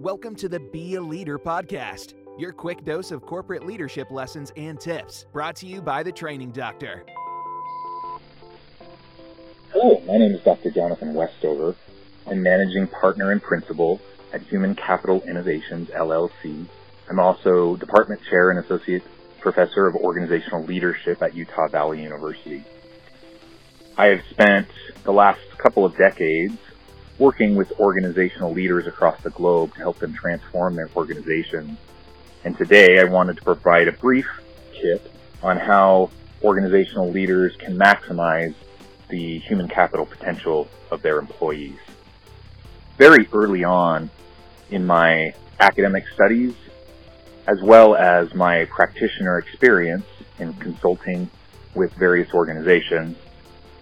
Welcome to the Be a Leader podcast, your quick dose of corporate leadership lessons and tips, brought to you by the Training Doctor. Hello, my name is Dr. Jonathan Westover. I'm managing partner and principal at Human Capital Innovations LLC. I'm also department chair and associate professor of organizational leadership at Utah Valley University. I have spent the last couple of decades working with organizational leaders across the globe to help them transform their organizations. And today I wanted to provide a brief tip on how organizational leaders can maximize the human capital potential of their employees. Very early on in my academic studies, as well as my practitioner experience in consulting with various organizations,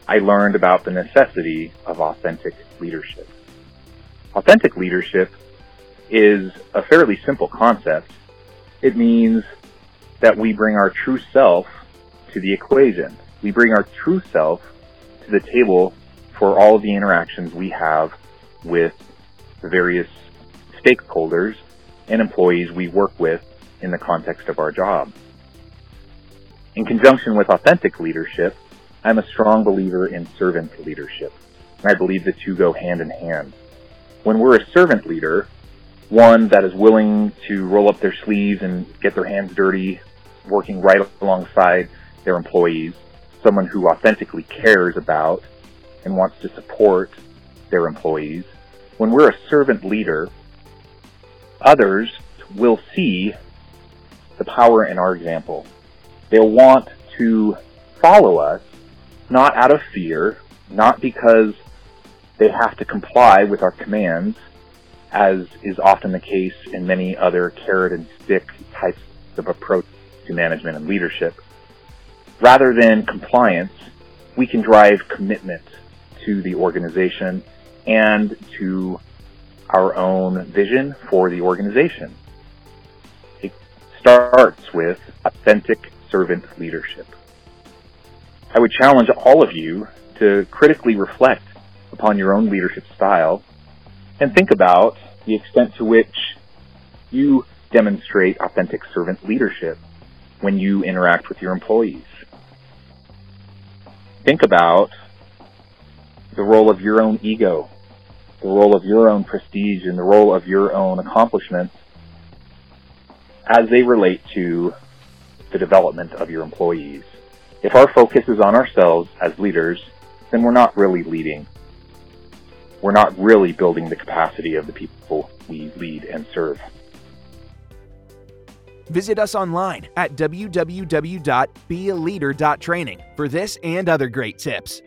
I learned about the necessity of authentic leadership. Authentic leadership is a fairly simple concept. It means that we bring our true self to the equation. We bring our true self to the table for all of the interactions we have with the various stakeholders and employees we work with in the context of our job. In conjunction with authentic leadership, I'm a strong believer in servant leadership. I believe the two go hand in hand. When we're a servant leader, one that is willing to roll up their sleeves and get their hands dirty, working right alongside their employees, someone who authentically cares about and wants to support their employees. When we're a servant leader, others will see the power in our example. They'll want to follow us not out of fear, not because they have to comply with our commands, as is often the case in many other carrot and stick types of approach to management and leadership. Rather than compliance, we can drive commitment to the organization and to our own vision for the organization. It starts with authentic servant leadership. I would challenge all of you to critically reflect upon your own leadership style and think about the extent to which you demonstrate authentic servant leadership when you interact with your employees. Think about the role of your own ego, the role of your own prestige, and the role of your own accomplishments as they relate to the development of your employees. If our focus is on ourselves as leaders, then we're not really leading. We're not really building the capacity of the people we lead and serve. Visit us online at www.bealeader.training for this and other great tips.